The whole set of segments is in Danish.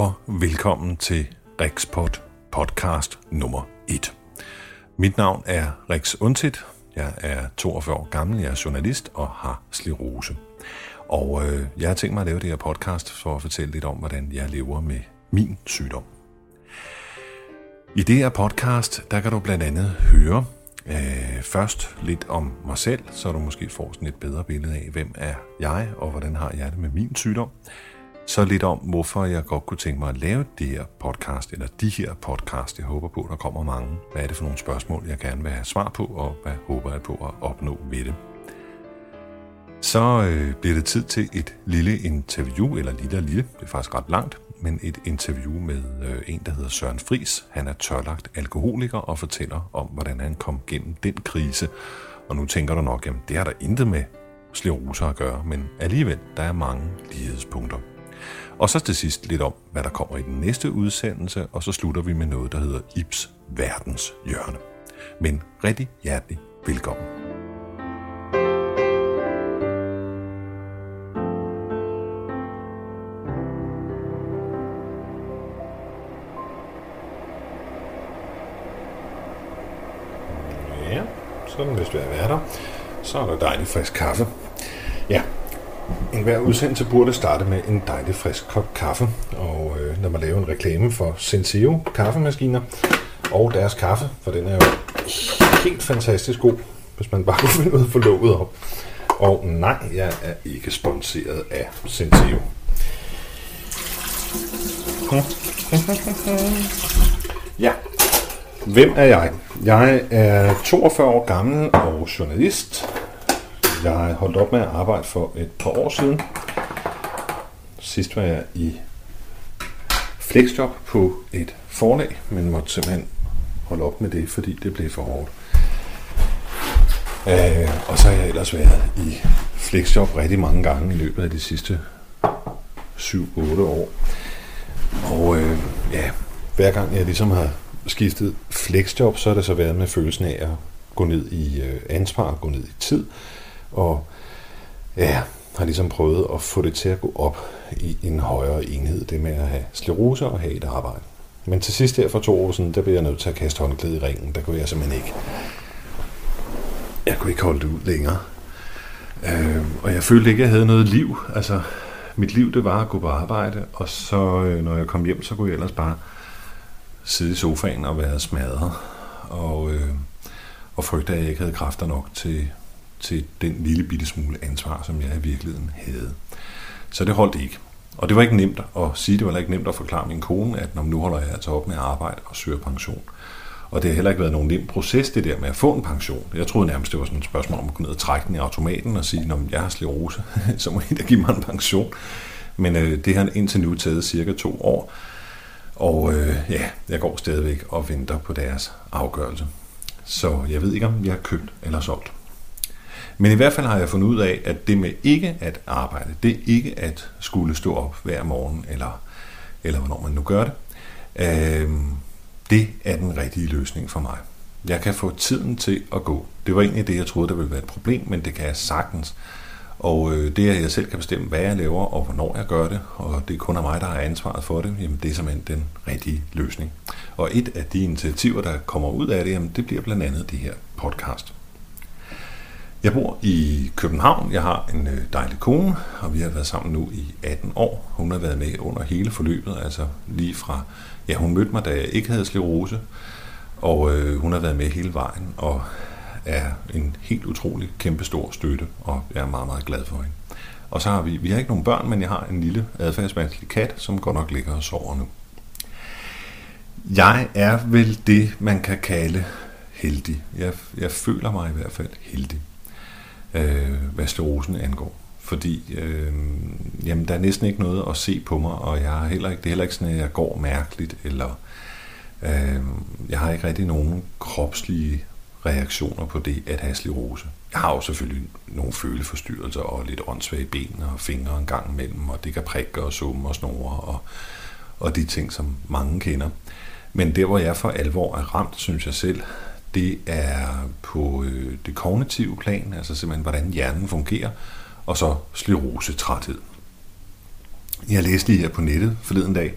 og velkommen til Rikspot podcast nummer 1. Mit navn er Rix Untit. Jeg er 42 år gammel, jeg er journalist og har sklerose. Og øh, jeg har tænkt mig at lave det her podcast for at fortælle lidt om, hvordan jeg lever med min sygdom. I det her podcast, der kan du blandt andet høre øh, først lidt om mig selv, så du måske får sådan et bedre billede af, hvem er jeg, og hvordan har jeg det med min sygdom så lidt om, hvorfor jeg godt kunne tænke mig at lave det her podcast, eller de her podcast. Jeg håber på, der kommer mange. Hvad er det for nogle spørgsmål, jeg gerne vil have svar på, og hvad håber jeg på at opnå ved det? Så øh, bliver det tid til et lille interview, eller lille og lille, det er faktisk ret langt, men et interview med øh, en, der hedder Søren Fris. Han er tørlagt alkoholiker og fortæller om, hvordan han kom gennem den krise. Og nu tænker du nok, jamen det har der intet med sleroser at gøre, men alligevel, der er mange lighedspunkter. Og så til sidst lidt om, hvad der kommer i den næste udsendelse, og så slutter vi med noget, der hedder Ibs Verdens Hjørne. Men rigtig hjertelig velkommen. Ja, sådan hvis du er der. Så er der dejlig frisk kaffe. Ja, en hver udsendelse burde starte med en dejlig frisk kop kaffe, og øh, når man laver en reklame for Senseo kaffemaskiner og deres kaffe, for den er jo helt fantastisk god, hvis man bare kunne finde ud af at få låget op. Og nej, jeg er ikke sponsoreret af Senseo. Ja, hvem er jeg? Jeg er 42 år gammel og journalist. Jeg holdt op med at arbejde for et par år siden. Sidst var jeg i flexjob på et forlag, men måtte simpelthen holde op med det, fordi det blev for hårdt. Øh, og så har jeg ellers været i flexjob rigtig mange gange i løbet af de sidste 7-8 år. Og øh, ja, hver gang jeg ligesom har skiftet flexjob, så har det så været med følelsen af at gå ned i øh, ansvar, gå ned i tid, og ja, har ligesom prøvet at få det til at gå op i en højere enhed, det med at have sklerose og have et arbejde. Men til sidst her for to år siden, der blev jeg nødt til at kaste håndklæde i ringen. Der kunne jeg simpelthen ikke. Jeg kunne ikke holde det ud længere. Øh, og jeg følte ikke, at jeg havde noget liv. Altså, mit liv, det var at gå på arbejde, og så, øh, når jeg kom hjem, så kunne jeg ellers bare sidde i sofaen og være smadret. Og, øh, og frygte, at jeg ikke havde kræfter nok til til den lille bitte smule ansvar, som jeg i virkeligheden havde. Så det holdt ikke. Og det var ikke nemt at sige, det var ikke nemt at forklare min kone, at nu holder jeg altså op med at arbejde og søger pension. Og det har heller ikke været nogen nem proces, det der med at få en pension. Jeg troede nærmest, det var sådan et spørgsmål om at gå ned og trække den i automaten og sige, når jeg har slerose, så må I da give mig en pension. Men øh, det har indtil nu taget cirka to år. Og øh, ja, jeg går stadigvæk og venter på deres afgørelse. Så jeg ved ikke, om jeg har købt eller solgt. Men i hvert fald har jeg fundet ud af, at det med ikke at arbejde, det er ikke at skulle stå op hver morgen, eller, eller hvornår man nu gør det, øh, det er den rigtige løsning for mig. Jeg kan få tiden til at gå. Det var egentlig det, jeg troede, der ville være et problem, men det kan jeg sagtens. Og øh, det, at jeg selv kan bestemme, hvad jeg laver, og hvornår jeg gør det, og det er kun af mig, der har ansvaret for det, jamen det er simpelthen den rigtige løsning. Og et af de initiativer, der kommer ud af det, jamen det bliver blandt andet det her podcast. Jeg bor i København. Jeg har en øh, dejlig kone, og vi har været sammen nu i 18 år. Hun har været med under hele forløbet, altså lige fra, ja, hun mødte mig, da jeg ikke havde sklerose, og øh, hun har været med hele vejen, og er en helt utrolig kæmpe stor støtte, og jeg er meget, meget glad for hende. Og så har vi, vi har ikke nogen børn, men jeg har en lille adfærdsvanskelig kat, som godt nok ligger og sover nu. Jeg er vel det, man kan kalde heldig. Jeg, jeg føler mig i hvert fald heldig øh, hvad sklerosen angår. Fordi øh, jamen, der er næsten ikke noget at se på mig, og jeg har heller ikke, det er heller ikke sådan, at jeg går mærkeligt, eller øh, jeg har ikke rigtig nogen kropslige reaktioner på det at have sklerose. Jeg har jo selvfølgelig nogle føleforstyrrelser og lidt åndssvage ben og fingre en gang imellem, og det kan prikke og summe og snore og, og de ting, som mange kender. Men der, hvor jeg for alvor er ramt, synes jeg selv, det er på øh, det kognitive plan, altså simpelthen hvordan hjernen fungerer, og så sklerose træthed. Jeg læste lige her på nettet forleden dag,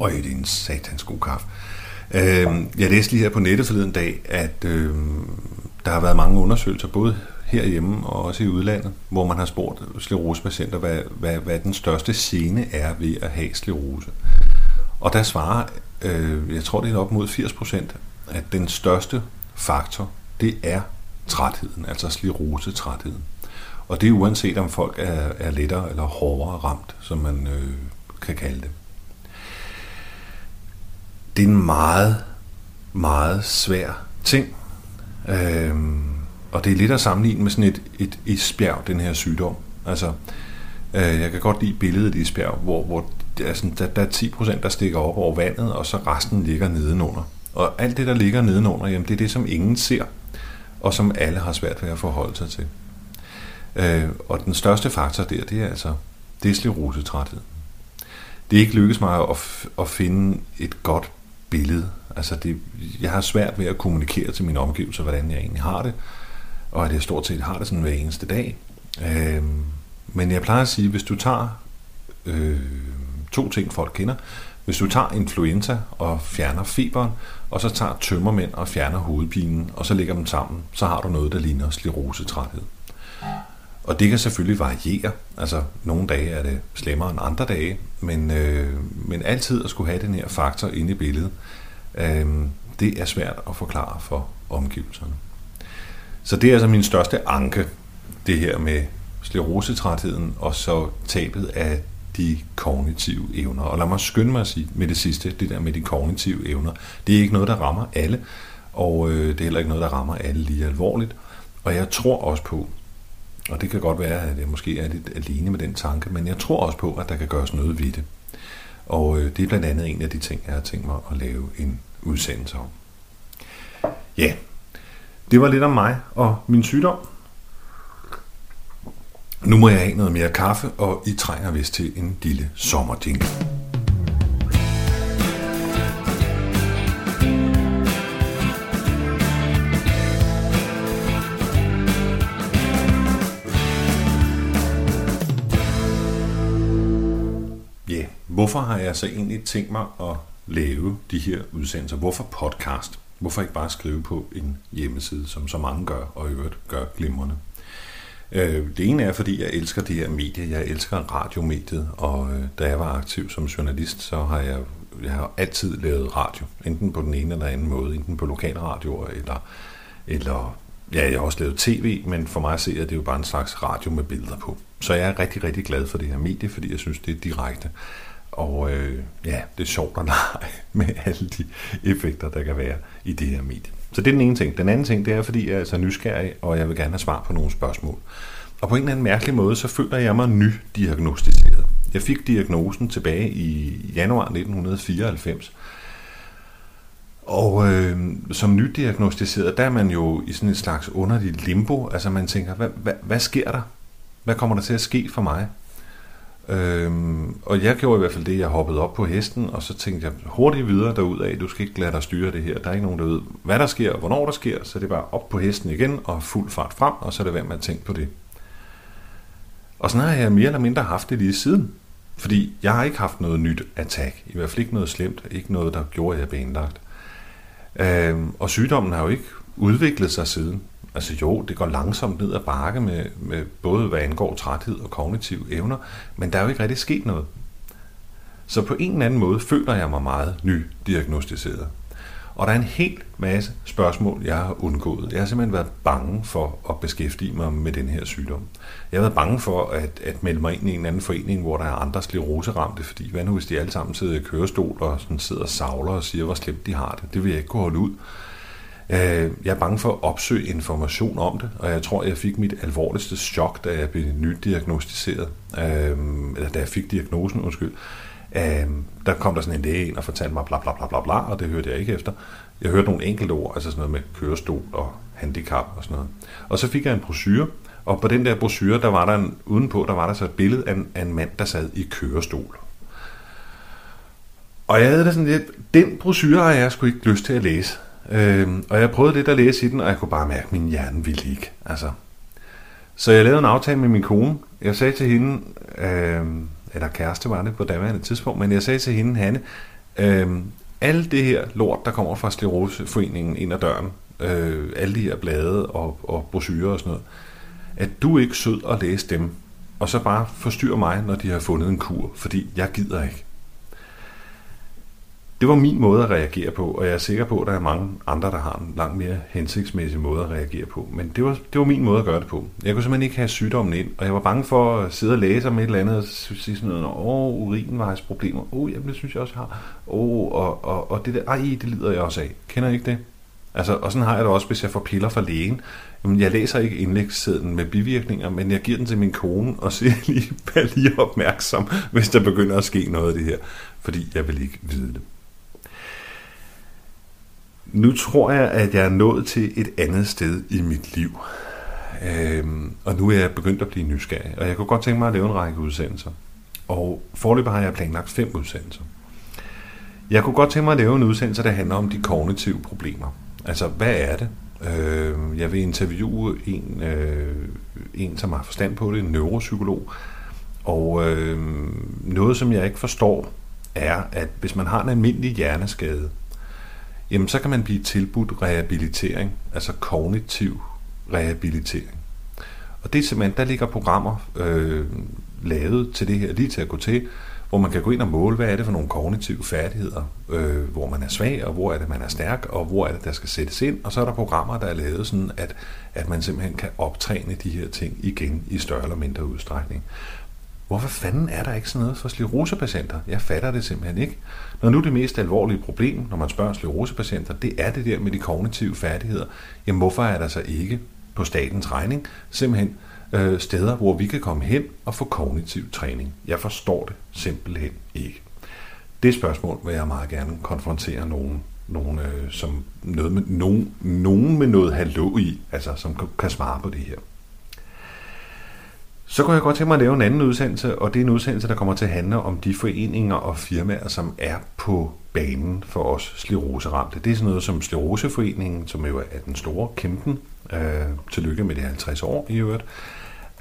Øj, det er en satans god kaffe. Øh, jeg læste lige her på nettet forleden dag, at øh, der har været mange undersøgelser, både herhjemme og også i udlandet, hvor man har spurgt sklerosepatienter, hvad, hvad, hvad den største scene er ved at have sklerose. Og der svarer øh, jeg tror det er op mod 80 procent, at den største faktor, det er trætheden, altså sklerosetrætheden. Og det er uanset om folk er, er lettere eller hårdere ramt, som man øh, kan kalde det. Det er en meget, meget svær ting. Øhm, og det er lidt at sammenligne med sådan et, et isbjerg, den her sygdom. Altså, øh, jeg kan godt lide billedet i isbjerg, hvor, hvor altså, er der, der er 10% der stikker op over vandet, og så resten ligger nedenunder. Og alt det, der ligger nedenunder, jamen, det er det, som ingen ser, og som alle har svært ved at forholde sig til. Øh, og den største faktor der, det er altså, det er sklerosetræthed. Det er ikke lykkedes mig at, at finde et godt billede. Altså det, jeg har svært ved at kommunikere til mine omgivelser, hvordan jeg egentlig har det, og at jeg stort set har det sådan hver eneste dag. Øh, men jeg plejer at sige, hvis du tager øh, to ting, folk kender, hvis du tager influenza og fjerner feberen, og så tager tømmermænd og fjerner hovedpinen, og så lægger dem sammen, så har du noget, der ligner sklerosetræthed. Og det kan selvfølgelig variere. Altså, nogle dage er det slemmere end andre dage, men, øh, men altid at skulle have den her faktor inde i billedet, øh, det er svært at forklare for omgivelserne. Så det er altså min største anke, det her med sklerosetrætheden og så tabet af de kognitive evner. Og lad mig skynde mig at sige med det sidste, det der med de kognitive evner, det er ikke noget, der rammer alle, og øh, det er heller ikke noget, der rammer alle lige alvorligt. Og jeg tror også på, og det kan godt være, at jeg måske er lidt alene med den tanke, men jeg tror også på, at der kan gøres noget ved det. Og øh, det er blandt andet en af de ting, jeg har tænkt mig at lave en udsendelse om. Ja, det var lidt om mig og min sygdom. Nu må jeg have noget mere kaffe, og I trænger vist til en lille sommerdingle. Ja, hvorfor har jeg så egentlig tænkt mig at lave de her udsendelser? Hvorfor podcast? Hvorfor ikke bare skrive på en hjemmeside, som så mange gør, og i øvrigt gør glimrende? Øh, det ene er, fordi jeg elsker det her medie. Jeg elsker radiomediet, og øh, da jeg var aktiv som journalist, så har jeg, jeg har altid lavet radio. Enten på den ene eller anden måde. Enten på lokalradioer, eller, eller ja, jeg har også lavet tv, men for mig ser jeg at det er jo bare en slags radio med billeder på. Så jeg er rigtig, rigtig glad for det her medie, fordi jeg synes, det er direkte. Og øh, ja, det er sjovt at lege med alle de effekter, der kan være i det her medie. Så det er den ene ting. Den anden ting, det er, fordi jeg er så nysgerrig, og jeg vil gerne have svar på nogle spørgsmål. Og på en eller anden mærkelig måde, så føler jeg mig nydiagnostiseret. Jeg fik diagnosen tilbage i januar 1994. Og øh, som nydiagnostiseret, der er man jo i sådan et slags underlig limbo. Altså man tænker, hvad, hvad, hvad sker der? Hvad kommer der til at ske for mig? Øhm, og jeg gjorde i hvert fald det, jeg hoppede op på hesten, og så tænkte jeg hurtigt videre derud af, du skal ikke lade dig styre det her. Der er ikke nogen, der ved, hvad der sker, og hvornår der sker, så det er bare op på hesten igen, og fuld fart frem, og så er det værd med at tænke på det. Og sådan har jeg mere eller mindre haft det lige siden. Fordi jeg har ikke haft noget nyt attack, i hvert fald ikke noget slemt, ikke noget, der gjorde, at jeg blev indlagt. Øhm, og sygdommen har jo ikke udviklet sig siden. Altså jo, det går langsomt ned ad bakke med, med både hvad angår træthed og kognitive evner, men der er jo ikke rigtig sket noget. Så på en eller anden måde føler jeg mig meget nydiagnostiseret. Og der er en helt masse spørgsmål, jeg har undgået. Jeg har simpelthen været bange for at beskæftige mig med den her sygdom. Jeg har været bange for at, at melde mig ind i en anden forening, hvor der er andre skleroseramte, fordi hvad nu hvis de alle sammen sidder i kørestol og sådan sidder og savler og siger, hvor slemt de har det. Det vil jeg ikke kunne holde ud. Øh, jeg er bange for at opsøge information om det, og jeg tror, jeg fik mit alvorligste chok, da jeg blev nydiagnostiseret, øh, eller da jeg fik diagnosen, undskyld. Øh, der kom der sådan en læge ind og fortalte mig bla bla bla bla bla, og det hørte jeg ikke efter. Jeg hørte nogle enkelte ord, altså sådan noget med kørestol og handicap og sådan noget. Og så fik jeg en brochure, og på den der brochure, der var der en, udenpå, der var der så et billede af en, af en mand, der sad i kørestol. Og jeg havde da sådan lidt, den brochure har jeg sgu ikke lyst til at læse. Øh, og jeg prøvede lidt at læse i den, og jeg kunne bare mærke, at min hjerne ville ikke. Altså. Så jeg lavede en aftale med min kone. Jeg sagde til hende, øh, eller kæreste var det på daværende tidspunkt, men jeg sagde til hende, Hanne, øh, alt det her lort, der kommer fra Skleroseforeningen ind ad døren, øh, alle de her blade og, og brochurer og sådan noget, at du ikke sød at læse dem, og så bare forstyrre mig, når de har fundet en kur, fordi jeg gider ikke. Det var min måde at reagere på, og jeg er sikker på, at der er mange andre, der har en langt mere hensigtsmæssig måde at reagere på. Men det var, det var min måde at gøre det på. Jeg kunne simpelthen ikke have sygdommen ind, og jeg var bange for at sidde og læse om et eller andet og sige sådan noget, åh, urinvejsproblemer, åh, oh, jamen det synes jeg også, jeg har, åh, oh, og, og, og det der, ej, det lider jeg også af. Kender I ikke det? Altså, og sådan har jeg det også, hvis jeg får piller fra lægen. Jamen, jeg læser ikke indlægssedlen med bivirkninger, men jeg giver den til min kone og siger lige, vær lige opmærksom, hvis der begynder at ske noget af det her, fordi jeg vil ikke vide det. Nu tror jeg, at jeg er nået til et andet sted i mit liv. Øhm, og nu er jeg begyndt at blive nysgerrig, og jeg kunne godt tænke mig at lave en række udsendelser. Og forløbet har jeg planlagt fem udsendelser. Jeg kunne godt tænke mig at lave en udsendelse, der handler om de kognitive problemer. Altså, hvad er det? Øh, jeg vil interviewe en, øh, en, som har forstand på det, en neuropsykolog. Og øh, noget, som jeg ikke forstår, er, at hvis man har en almindelig hjerneskade, jamen så kan man blive tilbudt rehabilitering, altså kognitiv rehabilitering. Og det er simpelthen, der ligger programmer øh, lavet til det her, lige til at gå til, hvor man kan gå ind og måle, hvad er det for nogle kognitive færdigheder, øh, hvor man er svag, og hvor er det, man er stærk, og hvor er det, der skal sættes ind. Og så er der programmer, der er lavet sådan, at, at man simpelthen kan optræne de her ting igen i større eller mindre udstrækning. Hvorfor fanden er der ikke sådan noget for sklerosepatienter? Jeg fatter det simpelthen ikke. Når nu det mest alvorlige problem, når man spørger sklerosepatienter, det er det der med de kognitive færdigheder, jamen hvorfor er der så ikke på statens regning simpelthen øh, steder, hvor vi kan komme hen og få kognitiv træning? Jeg forstår det simpelthen ikke. Det spørgsmål vil jeg meget gerne konfrontere nogen, nogen øh, som noget med, nogen, nogen med noget hallo i, altså som kan, kan svare på det her. Så kunne jeg godt tænke mig at lave en anden udsendelse, og det er en udsendelse, der kommer til at handle om de foreninger og firmaer, som er på banen for os skleroseramte. Det er sådan noget som Skleroseforeningen, som jo er den store kæmpen. Øh, tillykke med de 50 år i øvrigt.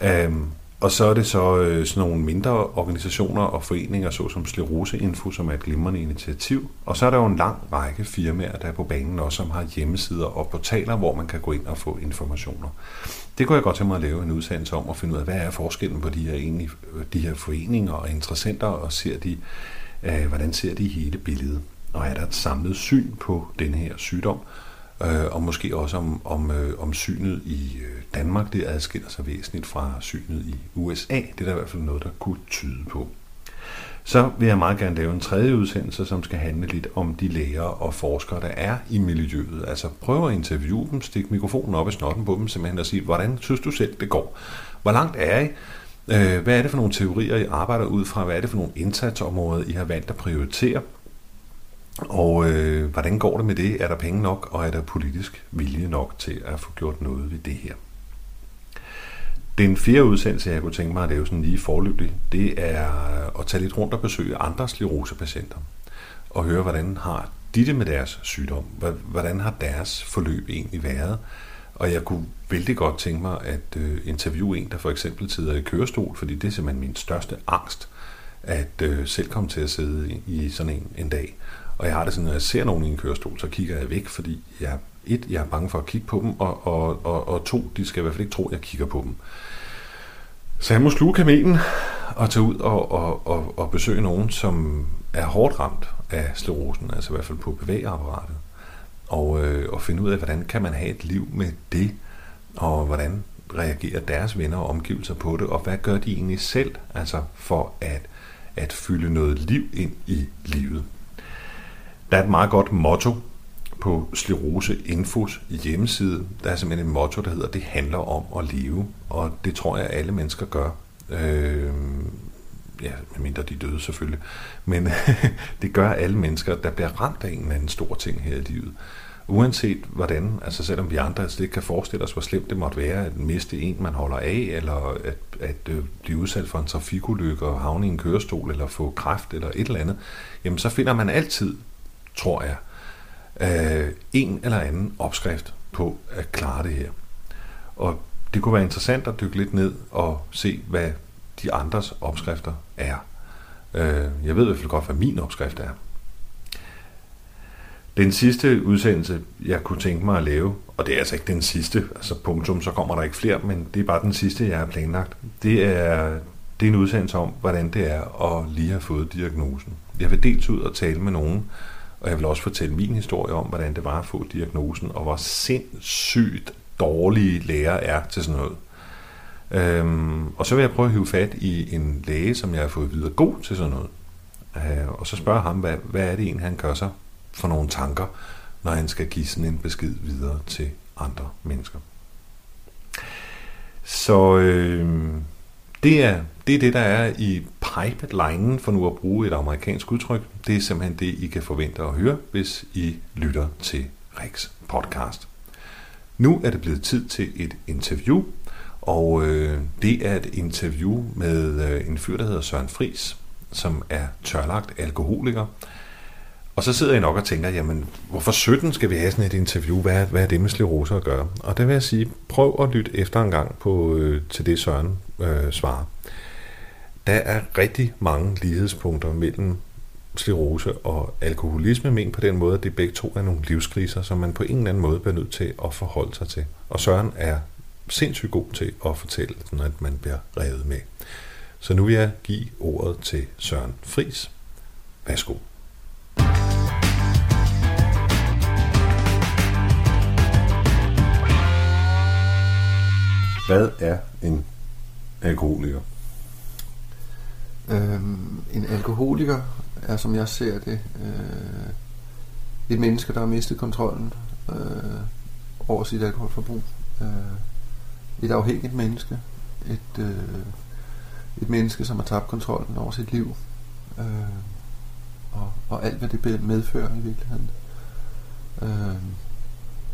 Øh, og så er det så øh, sådan nogle mindre organisationer og foreninger, såsom Sleroseinfo, som er et glimrende initiativ. Og så er der jo en lang række firmaer, der er på banen også, som har hjemmesider og portaler, hvor man kan gå ind og få informationer. Det kunne jeg godt tænke mig at lave en udsendelse om og finde ud af, hvad er forskellen på de her, egentlig, øh, de her foreninger og interessenter, og ser de, øh, hvordan ser de hele billedet. Og er der et samlet syn på den her sygdom, øh, og måske også om, om, øh, om synet i øh, Danmark, det adskiller sig væsentligt fra synet i USA. Det er der i hvert fald noget, der kunne tyde på. Så vil jeg meget gerne lave en tredje udsendelse, som skal handle lidt om de læger og forskere, der er i miljøet. Altså prøv at interviewe dem, stik mikrofonen op i snotten på dem, simpelthen og sige, hvordan synes du selv, det går? Hvor langt er I? Øh, hvad er det for nogle teorier, I arbejder ud fra? Hvad er det for nogle indsatsområder, I har valgt at prioritere? Og øh, hvordan går det med det? Er der penge nok, og er der politisk vilje nok til at få gjort noget ved det her? Den fjerde udsendelse, jeg kunne tænke mig at lave sådan lige forløbig, det er at tage lidt rundt og besøge andre sklerosepatienter og høre, hvordan har de det med deres sygdom? Hvordan har deres forløb egentlig været? Og jeg kunne vældig godt tænke mig at øh, interviewe en, der for eksempel sidder i kørestol, fordi det er simpelthen min største angst, at øh, selv komme til at sidde i sådan en en dag. Og jeg har det sådan, når jeg ser nogen i en kørestol, så kigger jeg væk, fordi jeg, et, jeg er bange for at kigge på dem, og, og, og, og to, de skal i hvert fald ikke tro, at jeg kigger på dem. Så jeg må sluge kamelen og tage ud og, og, og, og besøge nogen, som er hårdt ramt af sklerosen, altså i hvert fald på bevægeapparatet, og, øh, og finde ud af, hvordan kan man have et liv med det, og hvordan reagerer deres venner og omgivelser på det, og hvad gør de egentlig selv, altså for at, at fylde noget liv ind i livet. Der er et meget godt motto på Slerose Infos hjemmeside. Der er simpelthen et motto, der hedder, det handler om at leve. Og det tror jeg, alle mennesker gør. Øh, ja, medmindre de døde selvfølgelig. Men det gør alle mennesker, der bliver ramt af en eller anden stor ting her i livet. Uanset hvordan, altså selvom vi andre slet ikke kan forestille os, hvor slemt det måtte være at miste en, man holder af, eller at, at øh, blive udsat for en trafikulykke og havne i en kørestol, eller få kræft, eller et eller andet, jamen så finder man altid, tror jeg, øh, en eller anden opskrift på at klare det her. Og det kunne være interessant at dykke lidt ned og se, hvad de andres opskrifter er. Øh, jeg ved i hvert fald godt, hvad min opskrift er. Den sidste udsendelse, jeg kunne tænke mig at lave, og det er altså ikke den sidste, altså punktum, så kommer der ikke flere, men det er bare den sidste, jeg har planlagt. Det er, det er en udsendelse om, hvordan det er at lige have fået diagnosen. Jeg vil dels ud og tale med nogen, og jeg vil også fortælle min historie om, hvordan det var at få diagnosen, og hvor sindssygt dårlige læger er til sådan noget. Øhm, og så vil jeg prøve at hive fat i en læge, som jeg har fået videre god til sådan noget. Øh, og så spørger ham, hvad, hvad er det egentlig, han gør sig for nogle tanker, når han skal give sådan en besked videre til andre mennesker. Så øh, det, er, det er det, der er i pipeline, for nu at bruge et amerikansk udtryk. Det er simpelthen det, I kan forvente at høre, hvis I lytter til Rex podcast. Nu er det blevet tid til et interview, og øh, det er et interview med øh, en fyr, der hedder Søren Fris, som er tørlagt alkoholiker. Og så sidder jeg nok og tænker, jamen, hvorfor 17 skal vi have sådan et interview? Hvad, hvad er det med sklerose at gøre? Og der vil jeg sige, prøv at lytte efter en gang på, øh, til det Søren øh, svarer. Der er rigtig mange lighedspunkter mellem sklerose og alkoholisme, men på den måde, at det begge to er nogle livskriser, som man på en eller anden måde bliver nødt til at forholde sig til. Og Søren er sindssygt god til at fortælle, når man bliver revet med. Så nu vil jeg give ordet til Søren Fris. Værsgo. Hvad er en alkoholiker? Øhm, en alkoholiker er, som jeg ser det, øh, et menneske, der har mistet kontrollen øh, over sit alkoholforbrug. Øh, et afhængigt menneske. Et, øh, et menneske, som har tabt kontrollen over sit liv. Øh, og, og alt, hvad det medfører i virkeligheden. Øh,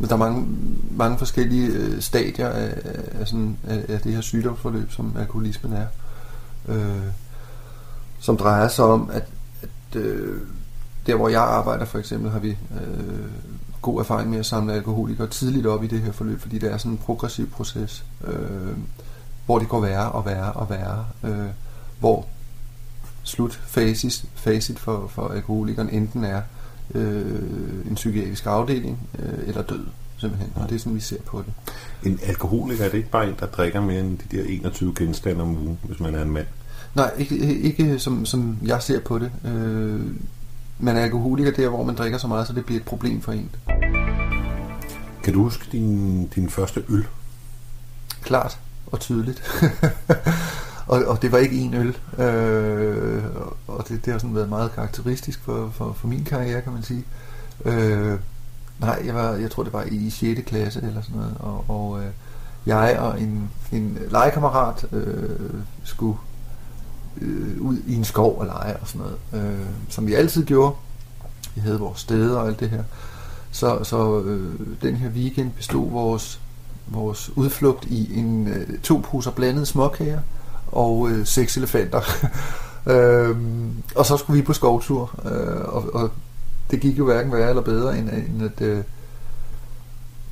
men der er mange, mange forskellige øh, stadier af, af, sådan, af, af det her sygdomsforløb, som alkoholismen er. Øh, som drejer sig om, at, at øh, der hvor jeg arbejder for eksempel, har vi øh, god erfaring med at samle alkoholikere tidligt op i det her forløb, fordi det er sådan en progressiv proces, øh, hvor det går værre og værre og værre, øh, hvor slutfacit facit for, for alkoholikeren enten er øh, en psykiatrisk afdeling øh, eller død simpelthen. Og det er sådan, vi ser på det. En alkoholiker, er det ikke bare en, der drikker mere end de der 21 genstande om ugen, hvis man er en mand? Nej, ikke, ikke som, som jeg ser på det. Øh, man er alkoholiker der, hvor man drikker så meget, så det bliver et problem for en. Kan du huske din, din første øl? Klart og tydeligt. og, og det var ikke en øl. Øh, og det, det har sådan været meget karakteristisk for, for, for min karriere, kan man sige. Øh, nej, jeg, var, jeg tror, det var i 6. klasse eller sådan noget. Og, og øh, jeg og en, en legekammerat øh, skulle øh, ud i en skov og lege og sådan noget. Øh, som vi altid gjorde. Vi havde vores steder og alt det her. Så, så øh, den her weekend bestod vores, vores udflugt i en øh, to poser blandede småkager og øh, seks elefanter. øhm, og så skulle vi på skovtur, øh, og, og det gik jo hverken værre eller bedre, end, end at øh,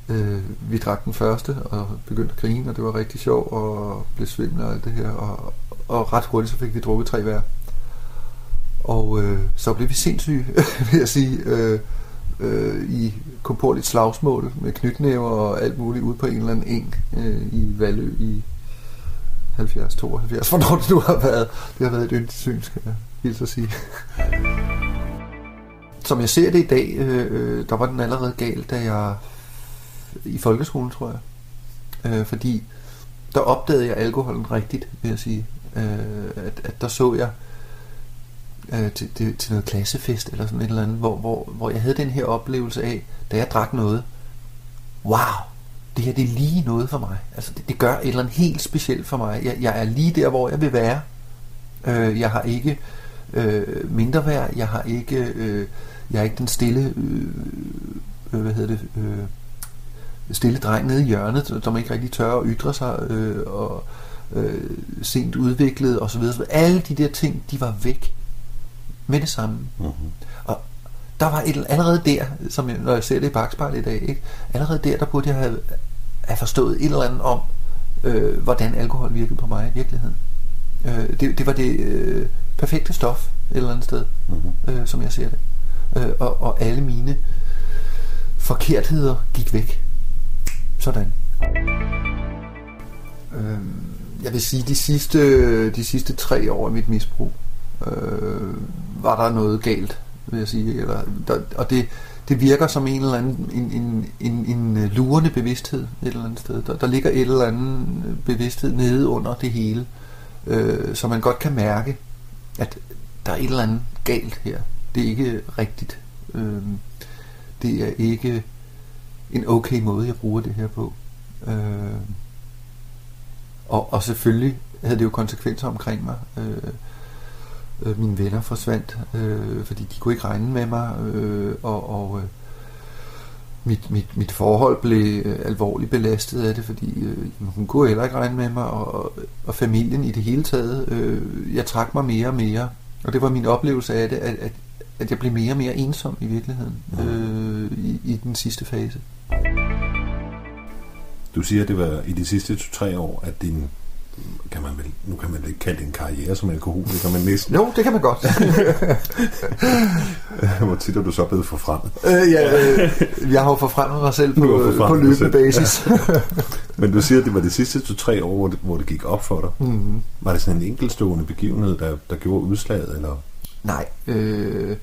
øh, vi drak den første og begyndte at grine, og det var rigtig sjovt, og blev svimmel og alt det her, og, og ret hurtigt så fik vi drukket tre hver. Og øh, så blev vi sindssyge, vil jeg sige, øh, øh, i komporligt slagsmål med knytnæver og alt muligt ude på en eller anden eng øh, i Valø i 70, 72, hvornår det nu har været. Det har været et yndigt syn, skal jeg hilse at sige. Som jeg ser det i dag, øh, øh, der var den allerede galt, da jeg i folkeskolen, tror jeg. Øh, fordi der opdagede jeg alkoholen rigtigt, vil jeg sige. Øh, at, at der så jeg øh, til, til, til noget klassefest eller sådan et eller andet, hvor, hvor, hvor jeg havde den her oplevelse af, da jeg drak noget, wow, det her det er lige noget for mig. Altså det, det gør et eller andet helt specielt for mig. Jeg, jeg er lige der, hvor jeg vil være. Øh, jeg har ikke øh, mindre værd. Jeg har ikke, øh, jeg er ikke den stille, øh, øh hvad hedder det, øh, stille dreng nede i hjørnet, som ikke rigtig tør at ytre sig øh, og øh, sent udviklet og så videre. Alle de der ting, de var væk med det samme. Mm-hmm. Der var et, allerede der, som jeg, når jeg ser det i bagspejlet i dag, ikke? allerede der, der burde jeg have, have forstået et eller andet om, øh, hvordan alkohol virkede på mig i virkeligheden. Øh, det, det var det øh, perfekte stof et eller andet sted, mm-hmm. øh, som jeg ser det. Øh, og, og alle mine forkertheder gik væk. Sådan. Øh, jeg vil sige, de sidste, de sidste tre år af mit misbrug, øh, var der noget galt, vil jeg sige. Eller, der, og det, det virker som en eller anden en, en, en, en øh, lurende bevidsthed et eller andet sted. Der, der ligger et eller andet øh, bevidsthed nede under det hele, øh, så man godt kan mærke, at der er et eller andet galt her. Det er ikke rigtigt. Øh, det er ikke en okay måde, jeg bruger det her på. Øh, og, og selvfølgelig havde det jo konsekvenser omkring mig. Øh, øh, mine venner forsvandt, øh, fordi de kunne ikke regne med mig, øh, og, og øh, mit, mit, mit forhold blev øh, alvorligt belastet af det, fordi øh, hun kunne heller ikke regne med mig, og, og familien i det hele taget. Øh, jeg trak mig mere og mere, og det var min oplevelse af det, at, at, at jeg blev mere og mere ensom i virkeligheden øh, i, i den sidste fase. Du siger, at det var i de sidste to-tre år, at din kan man vel, nu kan man ikke kalde det en karriere som alkoholiker, men næsten. Jo, det kan man godt. Hvor tit er du så blevet forfremmet? Øh, ja, øh, jeg har jo forfremmet mig selv på, på løbende basis. Ja. Men du siger, at det var de sidste to-tre år, hvor det, hvor det gik op for dig. Mm-hmm. Var det sådan en enkeltstående begivenhed, der, der gjorde udslaget? Eller? Nej, øh,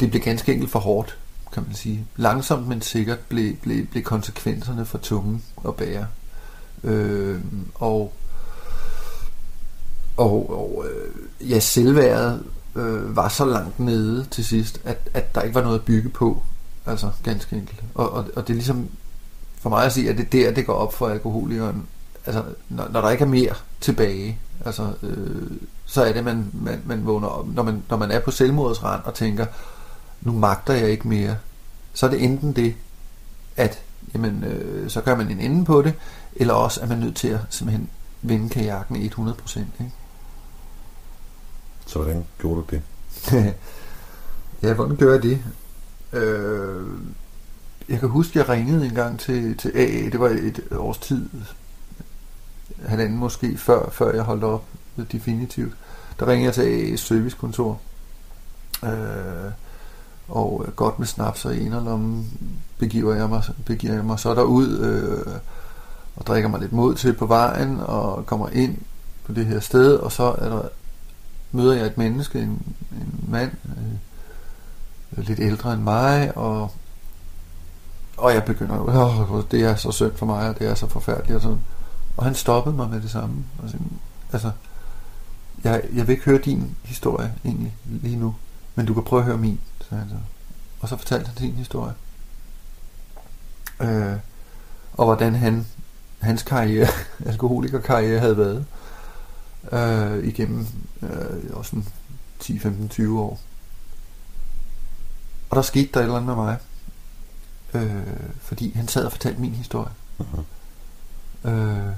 det blev ganske enkelt for hårdt, kan man sige. Langsomt, men sikkert blev, blev, blev konsekvenserne for tunge at bære. Øh, og og, og øh, ja, selvværet øh, var så langt nede til sidst, at, at der ikke var noget at bygge på. Altså, ganske enkelt. Og, og, og det er ligesom, for mig at sige, at det der, det går op for alkoholikeren. Altså, når, når der ikke er mere tilbage, altså, øh, så er det, man, man, man vågner op. Når man, når man er på selvmordsrand og tænker, nu magter jeg ikke mere, så er det enten det, at jamen, øh, så gør man en ende på det, eller også er man nødt til at simpelthen vende kajakken 100%. Ikke? Så hvordan gjorde du det? ja, hvordan gør jeg det? Øh, jeg kan huske, jeg ringede en gang til, til AA. Det var et års tid. Halvanden måske før, før jeg holdt op definitivt. Der ringede jeg til AA's servicekontor. Øh, og godt med snaps og enerlommen begiver jeg mig, begiver jeg mig så derud øh, og drikker mig lidt mod til på vejen og kommer ind på det her sted, og så er der møder jeg et menneske, en, en mand, øh, øh, lidt ældre end mig, og, og jeg begynder jo, det er så synd for mig, og det er så forfærdeligt, og sådan. Og han stoppede mig med det samme. Og sådan, altså, jeg, jeg vil ikke høre din historie egentlig lige nu, men du kan prøve at høre min, sagde han så. Og så fortalte han sin historie. Øh, og hvordan han, hans karriere, alkoholikerkarriere havde været øh, igennem øh, også 10-15-20 år. Og der skete der et eller andet med mig, øh, fordi han sad og fortalte min historie. Uh-huh. Øh,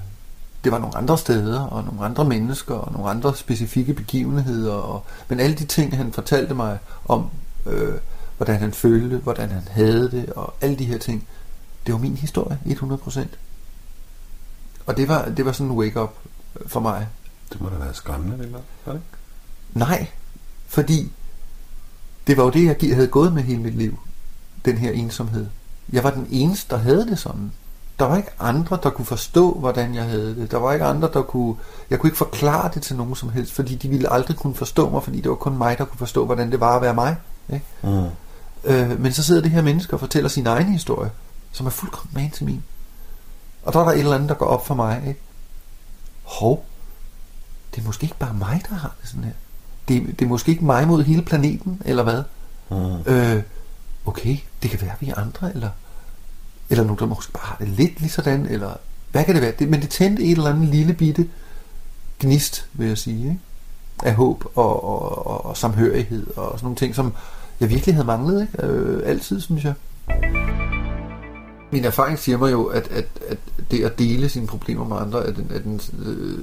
det var nogle andre steder, og nogle andre mennesker, og nogle andre specifikke begivenheder, og, men alle de ting, han fortalte mig om, øh, hvordan han følte, hvordan han havde det, og alle de her ting, det var min historie, 100%. Og det var, det var sådan en wake-up for mig. Det må da være skræmmende, eller? Var det Nej, fordi det var jo det, jeg havde gået med hele mit liv. Den her ensomhed. Jeg var den eneste, der havde det sådan. Der var ikke andre, der kunne forstå, hvordan jeg havde det. Der var ikke andre, der kunne... Jeg kunne ikke forklare det til nogen som helst, fordi de ville aldrig kunne forstå mig, fordi det var kun mig, der kunne forstå, hvordan det var at være mig. Ikke? Mm. Øh, men så sidder det her menneske og fortæller sin egen historie, som er fuldkommen man til min. Og der er der et eller andet, der går op for mig. Ikke? Hov, det er måske ikke bare mig, der har det sådan her. Det, det er måske ikke mig mod hele planeten, eller hvad? Mm. Øh, okay, det kan være, vi er andre, eller, eller nogen, der måske bare har det lidt lige sådan, eller hvad kan det være? Det, men det tændte et eller andet lille bitte gnist, vil jeg sige, ikke? af håb og, og, og, og samhørighed og sådan nogle ting, som jeg virkelig havde manglet, ikke? Øh, altid, synes jeg. Min erfaring siger mig jo, at, at, at det at dele sine problemer med andre, er den, er den, øh,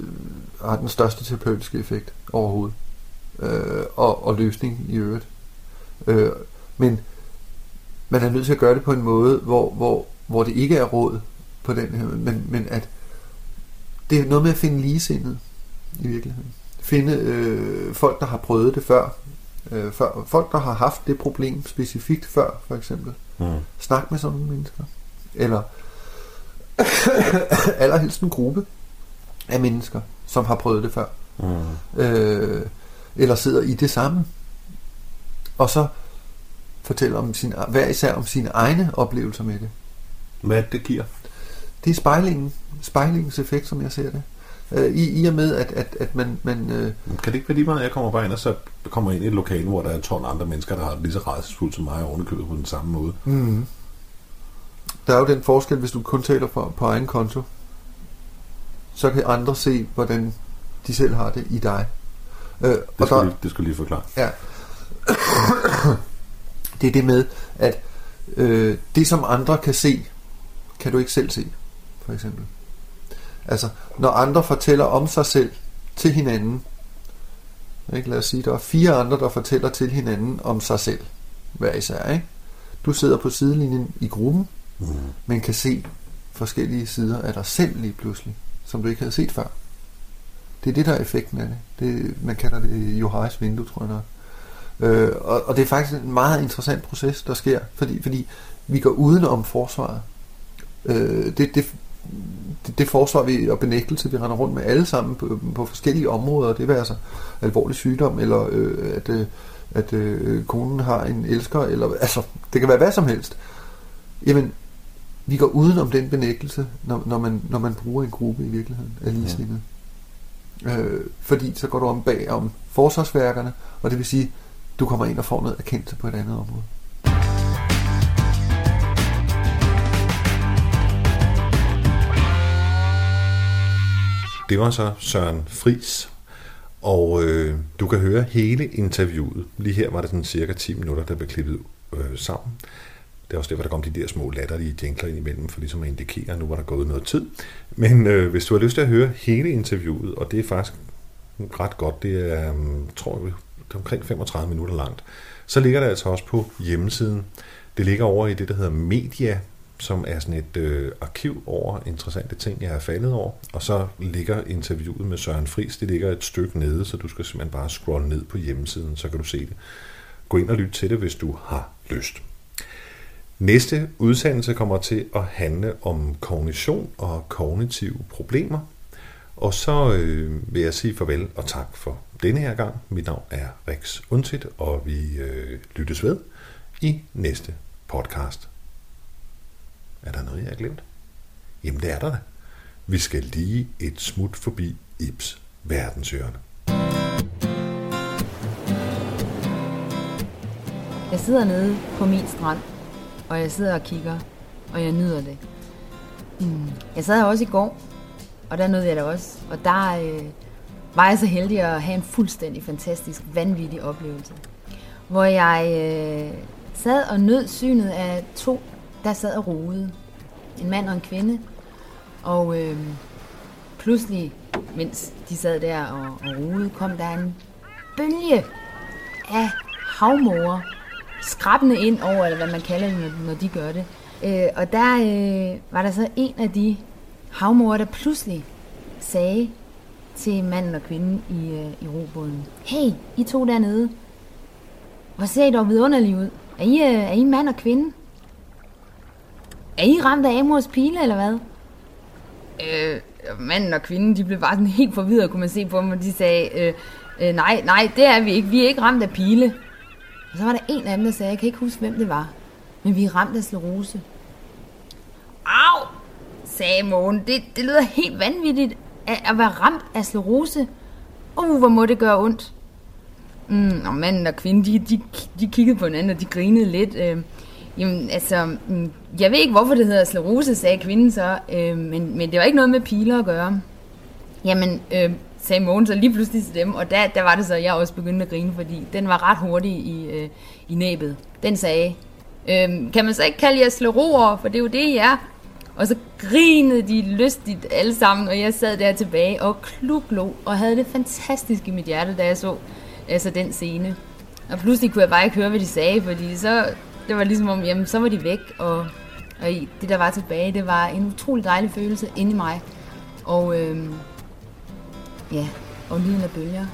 har den største terapeutiske effekt overhovedet. Øh, og, og løsning i øvrigt. Øh, men man er nødt til at gøre det på en måde, hvor, hvor, hvor det ikke er råd på den her, men, men at det er noget med at finde ligesindet i virkeligheden. Finde øh, folk, der har prøvet det før, Øh, før, folk, der har haft det problem specifikt før, for eksempel. Mm. Snak med sådan nogle mennesker. Eller allerhelst en gruppe af mennesker, som har prøvet det før. Mm. Øh, eller sidder i det samme. Og så fortæller om sin, hver især om sine egne oplevelser med det. Hvad det giver? Det er spejlingen, spejlingens effekt, som jeg ser det. Øh, i, I og med, at, at, at man... man øh, Kan det ikke være lige meget, jeg kommer bare ind, og så kommer ind i et lokale, hvor der er 12 andre mennesker, der har det lige så rejsesfuldt som mig, og ovenikøbet på den samme måde. mm, der er jo den forskel, hvis du kun taler på, på egen konto, så kan andre se, hvordan de selv har det i dig. Øh, Det og skal, der, lige, det skal lige forklare. Ja. det er det med, at øh, det som andre kan se, kan du ikke selv se, for eksempel. Altså, når andre fortæller om sig selv til hinanden, ikke? lad os sige, der er fire andre, der fortæller til hinanden om sig selv, hver især, ikke? Du sidder på sidelinjen i gruppen, Mm. men kan se forskellige sider af dig selv lige pludselig, som du ikke havde set før. Det er det, der er effekten af det. det man kalder det Johais vindue, tror jeg nok. Øh, og, og det er faktisk en meget interessant proces, der sker, fordi, fordi vi går uden om forsvaret. Øh, det, det, det, det forsvar vi, og benægtelse, vi render rundt med alle sammen på, på forskellige områder, det vil altså alvorlig sygdom, eller øh, at, øh, at øh, konen har en elsker, eller altså, det kan være hvad som helst. Jamen, vi går uden om den benægtelse, når, når, man, når man bruger en gruppe i virkeligheden af ligesindede. Øh, fordi så går du om bag om forsvarsværkerne, og det vil sige, du kommer ind og får noget erkendelse på et andet område. Det var så Søren Fris, og øh, du kan høre hele interviewet. Lige her var det sådan cirka 10 minutter, der blev klippet øh, sammen. Det er også derfor, der kom de der små latterlige jingler ind imellem, for ligesom at indikere, at nu var der gået noget tid. Men øh, hvis du har lyst til at høre hele interviewet, og det er faktisk ret godt, det er, mm, tror jeg, det er omkring 35 minutter langt, så ligger det altså også på hjemmesiden. Det ligger over i det, der hedder Media, som er sådan et øh, arkiv over interessante ting, jeg har faldet over. Og så ligger interviewet med Søren Friis, det ligger et stykke nede, så du skal simpelthen bare scrolle ned på hjemmesiden, så kan du se det. Gå ind og lyt til det, hvis du har lyst. Næste udsendelse kommer til at handle om kognition og kognitive problemer. Og så øh, vil jeg sige farvel og tak for denne her gang. Mit navn er Rex Undtit, og vi øh, lyttes ved i næste podcast. Er der noget, jeg har glemt? Jamen det er der da. Vi skal lige et smut forbi Ibs verdenshjørne. Jeg sidder nede på min strand, og jeg sidder og kigger, og jeg nyder det. Mm. Jeg sad her også i går, og der nød jeg det også. Og der øh, var jeg så heldig at have en fuldstændig fantastisk, vanvittig oplevelse. Hvor jeg øh, sad og nød synet af to, der sad og roede. En mand og en kvinde. Og øh, pludselig, mens de sad der og, og roede, kom der en bølge af havmorer skrabende ind over, eller hvad man kalder det, når, når de gør det. Øh, og der øh, var der så en af de havmor, der pludselig sagde til manden og kvinden i, øh, i robåden, Hey, I to dernede, hvor ser I dog vidunderligt ud? Er I, øh, er I mand og kvinde? Er I ramt af Amors pile, eller hvad? Øh, manden og kvinden, de blev bare sådan helt forvirret, kunne man se på dem, og de sagde, øh, øh, nej, nej, det er vi ikke, vi er ikke ramt af pile. Og så var der en af dem, der sagde, jeg kan ikke huske, hvem det var, men vi er ramt af slerose. Au, sagde Mogen, det, det lyder helt vanvittigt at, at være ramt af slerose. Uh, hvor må det gøre ondt. Mm, og manden og kvinden, de, de, de kiggede på hinanden, og de grinede lidt. Øh, jamen, altså, mm, jeg ved ikke, hvorfor det hedder slerose, sagde kvinden så, øh, men, men det var ikke noget med piler at gøre. Jamen, øh, sagde Mogens, så lige pludselig til dem, og der, der var det så, at jeg også begyndte at grine, fordi den var ret hurtig i, øh, i næbet. Den sagde, øh, kan man så ikke kalde jer sleroer, for det er jo det, I er. Og så grinede de lystigt alle sammen, og jeg sad der tilbage og kluglo, og havde det fantastisk i mit hjerte, da jeg så altså den scene. Og pludselig kunne jeg bare ikke høre, hvad de sagde, fordi så, det var ligesom om, jamen, så var de væk, og, og det, der var tilbage, det var en utrolig dejlig følelse inde i mig. Og øh, ja, og lyden af bølger.